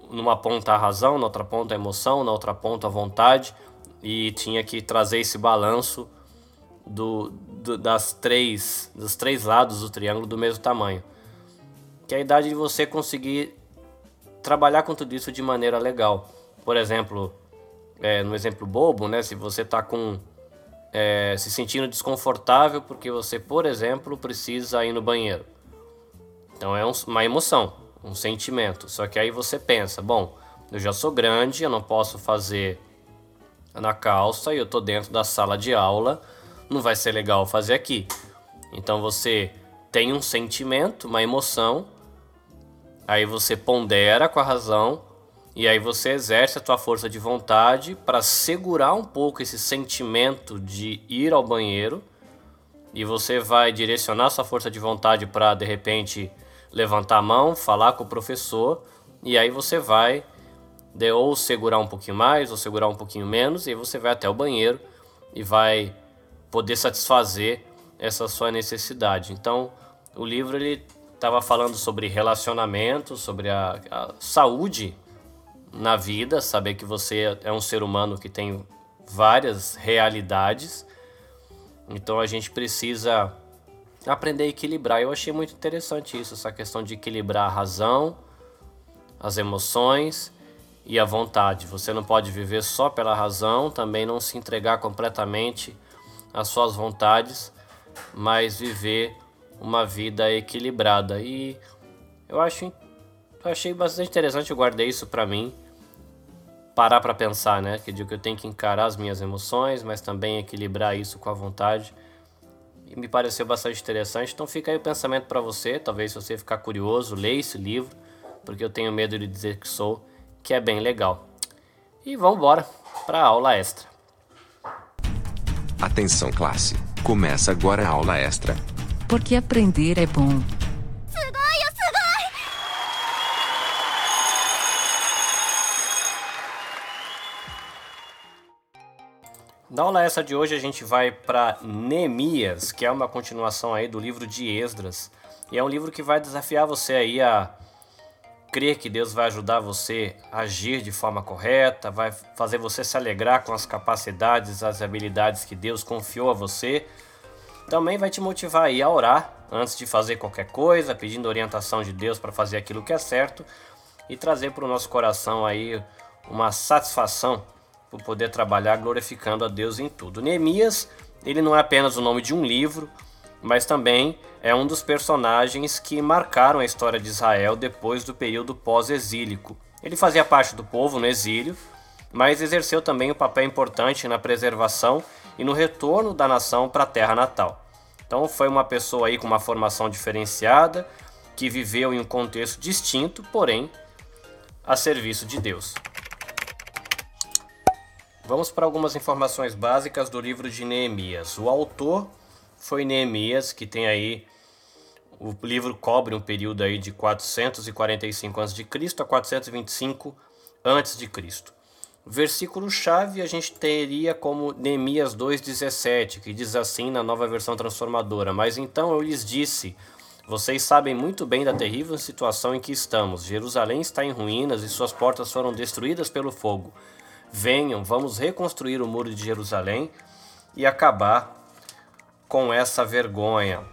numa ponta a razão, na outra ponta a emoção, na outra ponta a vontade, e tinha que trazer esse balanço do, do, das três, dos três lados do triângulo do mesmo tamanho. Que é a idade de você conseguir trabalhar com tudo isso de maneira legal. Por exemplo, é, no exemplo bobo, né? Se você tá com é, se sentindo desconfortável porque você, por exemplo, precisa ir no banheiro. Então é um, uma emoção, um sentimento. Só que aí você pensa, bom, eu já sou grande, eu não posso fazer na calça e eu tô dentro da sala de aula, não vai ser legal fazer aqui. Então você tem um sentimento, uma emoção, aí você pondera com a razão e aí você exerce a tua força de vontade para segurar um pouco esse sentimento de ir ao banheiro e você vai direcionar sua força de vontade para de repente levantar a mão, falar com o professor e aí você vai de ou segurar um pouquinho mais ou segurar um pouquinho menos, e você vai até o banheiro e vai poder satisfazer essa sua necessidade. Então, o livro ele estava falando sobre relacionamento, sobre a, a, saúde na vida, saber que você é um ser humano que tem várias realidades. Então a gente precisa aprender a equilibrar. Eu achei muito interessante isso, essa questão de equilibrar a razão, as emoções e a vontade. Você não pode viver só pela razão, também não se entregar completamente às suas vontades, mas viver uma vida equilibrada. E eu acho eu achei bastante interessante, eu guardei isso para mim. Parar para pensar, né? Que digo que eu tenho que encarar as minhas emoções, mas também equilibrar isso com a vontade. E me pareceu bastante interessante. Então fica aí o pensamento para você, talvez se você ficar curioso, leia esse livro, porque eu tenho medo de dizer que sou que é bem legal. E vamos embora para a aula extra. Atenção classe, começa agora a aula extra. Porque aprender é bom. Na aula essa de hoje a gente vai para Neemias, que é uma continuação aí do livro de Esdras. E é um livro que vai desafiar você aí a crer que Deus vai ajudar você a agir de forma correta, vai fazer você se alegrar com as capacidades, as habilidades que Deus confiou a você. Também vai te motivar aí a orar antes de fazer qualquer coisa, pedindo orientação de Deus para fazer aquilo que é certo e trazer para o nosso coração aí uma satisfação por poder trabalhar glorificando a Deus em tudo. Neemias, ele não é apenas o nome de um livro, mas também é um dos personagens que marcaram a história de Israel depois do período pós-exílico. Ele fazia parte do povo no exílio, mas exerceu também um papel importante na preservação e no retorno da nação para a terra natal. Então foi uma pessoa aí com uma formação diferenciada, que viveu em um contexto distinto, porém a serviço de Deus. Vamos para algumas informações básicas do livro de Neemias. O autor foi Neemias, que tem aí o livro cobre um período aí de 445 a.C. a 425 a.C. Versículo chave a gente teria como Neemias 2:17, que diz assim na Nova Versão Transformadora: "Mas então eu lhes disse: vocês sabem muito bem da terrível situação em que estamos. Jerusalém está em ruínas e suas portas foram destruídas pelo fogo. Venham, vamos reconstruir o muro de Jerusalém e acabar com essa vergonha.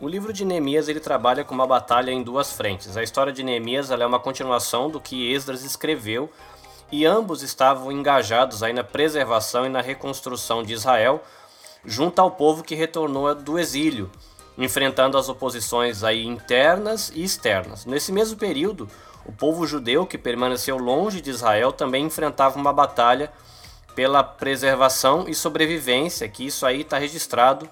O livro de Neemias ele trabalha com uma batalha em duas frentes. A história de Neemias é uma continuação do que Esdras escreveu e ambos estavam engajados aí na preservação e na reconstrução de Israel junto ao povo que retornou do exílio, enfrentando as oposições aí internas e externas. Nesse mesmo período, o povo judeu que permaneceu longe de Israel também enfrentava uma batalha pela preservação e sobrevivência, que isso aí está registrado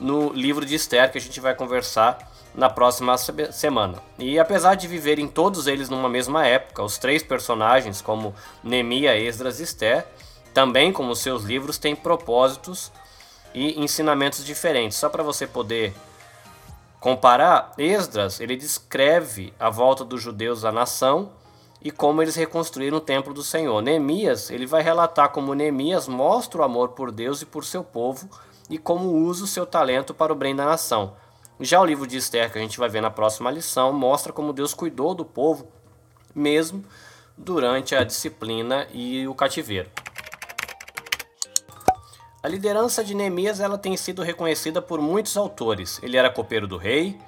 no livro de Esther, que a gente vai conversar na próxima semana. E apesar de viverem todos eles numa mesma época, os três personagens, como Neemia, Esdras e Esther, também como seus livros, têm propósitos e ensinamentos diferentes. Só para você poder comparar, Esdras ele descreve a volta dos judeus à nação e como eles reconstruíram o templo do Senhor. Neemias, ele vai relatar como Neemias mostra o amor por Deus e por seu povo e como usa o seu talento para o bem da nação. Já o livro de Esther, que a gente vai ver na próxima lição, mostra como Deus cuidou do povo mesmo durante a disciplina e o cativeiro. A liderança de Neemias ela tem sido reconhecida por muitos autores. Ele era copeiro do rei,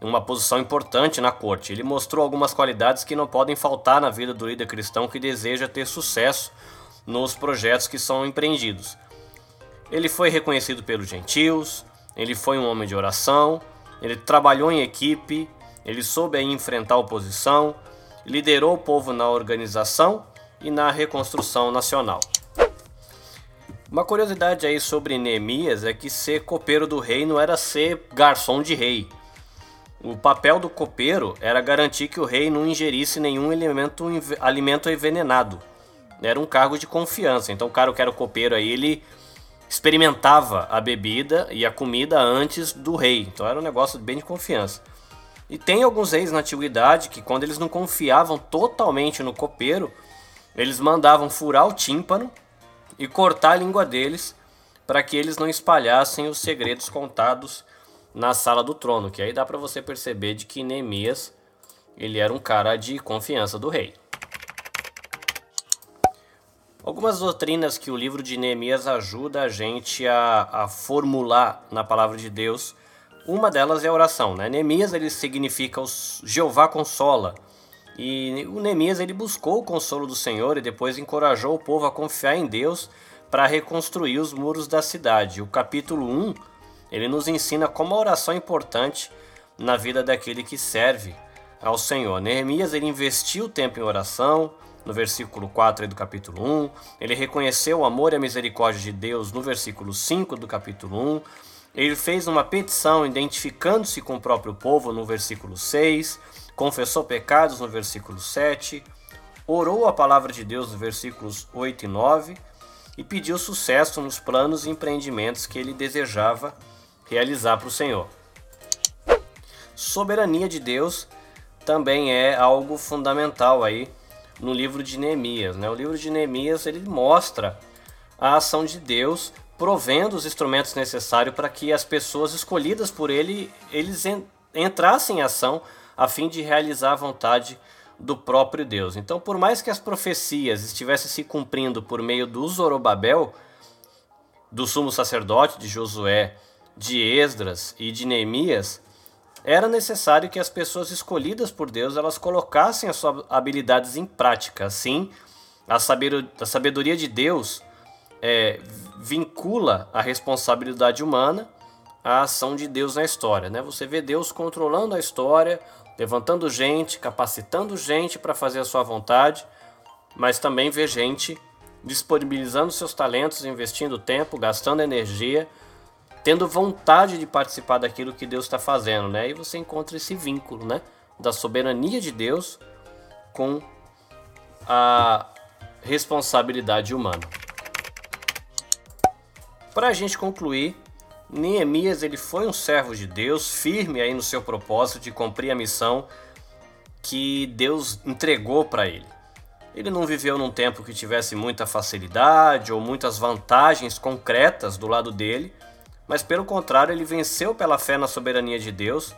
uma posição importante na corte. Ele mostrou algumas qualidades que não podem faltar na vida do líder cristão que deseja ter sucesso nos projetos que são empreendidos. Ele foi reconhecido pelos gentios, ele foi um homem de oração, ele trabalhou em equipe, ele soube enfrentar a oposição, liderou o povo na organização e na reconstrução nacional. Uma curiosidade aí sobre Neemias é que ser copeiro do rei não era ser garçom de rei. O papel do copeiro era garantir que o rei não ingerisse nenhum elemento, alimento envenenado. Era um cargo de confiança. Então o cara que era o copeiro aí, ele experimentava a bebida e a comida antes do rei. Então era um negócio bem de confiança. E tem alguns reis na antiguidade que quando eles não confiavam totalmente no copeiro, eles mandavam furar o tímpano e cortar a língua deles para que eles não espalhassem os segredos contados na sala do trono, que aí dá para você perceber de que Neemias ele era um cara de confiança do rei. Algumas doutrinas que o livro de Neemias ajuda a gente a, a formular na palavra de Deus. Uma delas é a oração. Né? Neemias ele significa os Jeová consola. E o Neemias ele buscou o consolo do Senhor e depois encorajou o povo a confiar em Deus para reconstruir os muros da cidade. O capítulo 1 ele nos ensina como a oração é importante na vida daquele que serve ao Senhor. Neemias ele investiu tempo em oração, no versículo 4 do capítulo 1, ele reconheceu o amor e a misericórdia de Deus no versículo 5 do capítulo 1, ele fez uma petição identificando-se com o próprio povo no versículo 6, confessou pecados no versículo 7, orou a palavra de Deus nos versículos 8 e 9 e pediu sucesso nos planos e empreendimentos que ele desejava realizar para o Senhor. Soberania de Deus também é algo fundamental aí no livro de Neemias. Né? O livro de Neemias ele mostra a ação de Deus provendo os instrumentos necessários para que as pessoas escolhidas por ele eles entrassem em ação a fim de realizar a vontade do próprio Deus. Então, por mais que as profecias estivessem se cumprindo por meio do Zorobabel, do sumo sacerdote de Josué, de Esdras e de Neemias, era necessário que as pessoas escolhidas por Deus elas colocassem as suas habilidades em prática. Assim, a sabedoria de Deus é, vincula a responsabilidade humana à ação de Deus na história. Né? Você vê Deus controlando a história, levantando gente, capacitando gente para fazer a sua vontade, mas também vê gente disponibilizando seus talentos, investindo tempo, gastando energia, tendo vontade de participar daquilo que Deus está fazendo, né? E você encontra esse vínculo, né? Da soberania de Deus com a responsabilidade humana. Para a gente concluir, Neemias ele foi um servo de Deus, firme aí no seu propósito de cumprir a missão que Deus entregou para ele. Ele não viveu num tempo que tivesse muita facilidade ou muitas vantagens concretas do lado dele, mas pelo contrário, ele venceu pela fé na soberania de Deus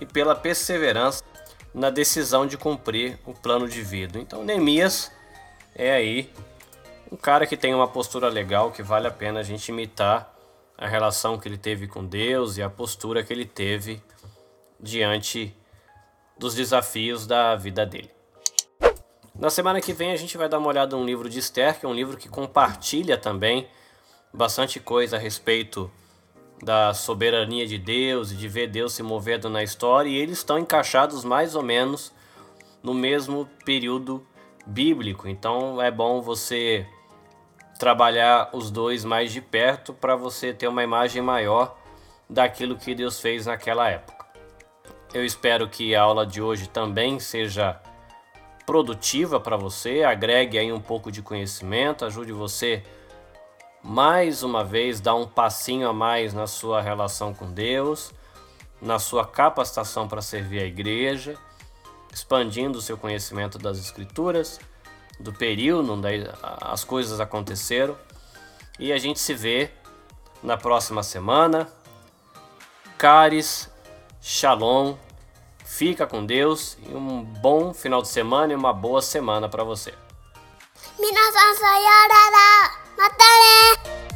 e pela perseverança na decisão de cumprir o plano de vida. Então, Neemias é aí um cara que tem uma postura legal que vale a pena a gente imitar a relação que ele teve com Deus e a postura que ele teve diante dos desafios da vida dele. Na semana que vem a gente vai dar uma olhada no livro de Esther, que é um livro que compartilha também bastante coisa a respeito da soberania de Deus e de ver Deus se movendo na história, e eles estão encaixados mais ou menos no mesmo período bíblico. Então é bom você trabalhar os dois mais de perto para você ter uma imagem maior daquilo que Deus fez naquela época. Eu espero que a aula de hoje também seja produtiva para você, agregue aí um pouco de conhecimento, ajude você mais uma vez dar um passinho a mais na sua relação com Deus, na sua capacitação para servir a igreja, expandindo o seu conhecimento das Escrituras, do período onde as coisas aconteceram. E a gente se vê na próxima semana. Caris, shalom, fica com Deus e um bom final de semana e uma boa semana para você. Minas またね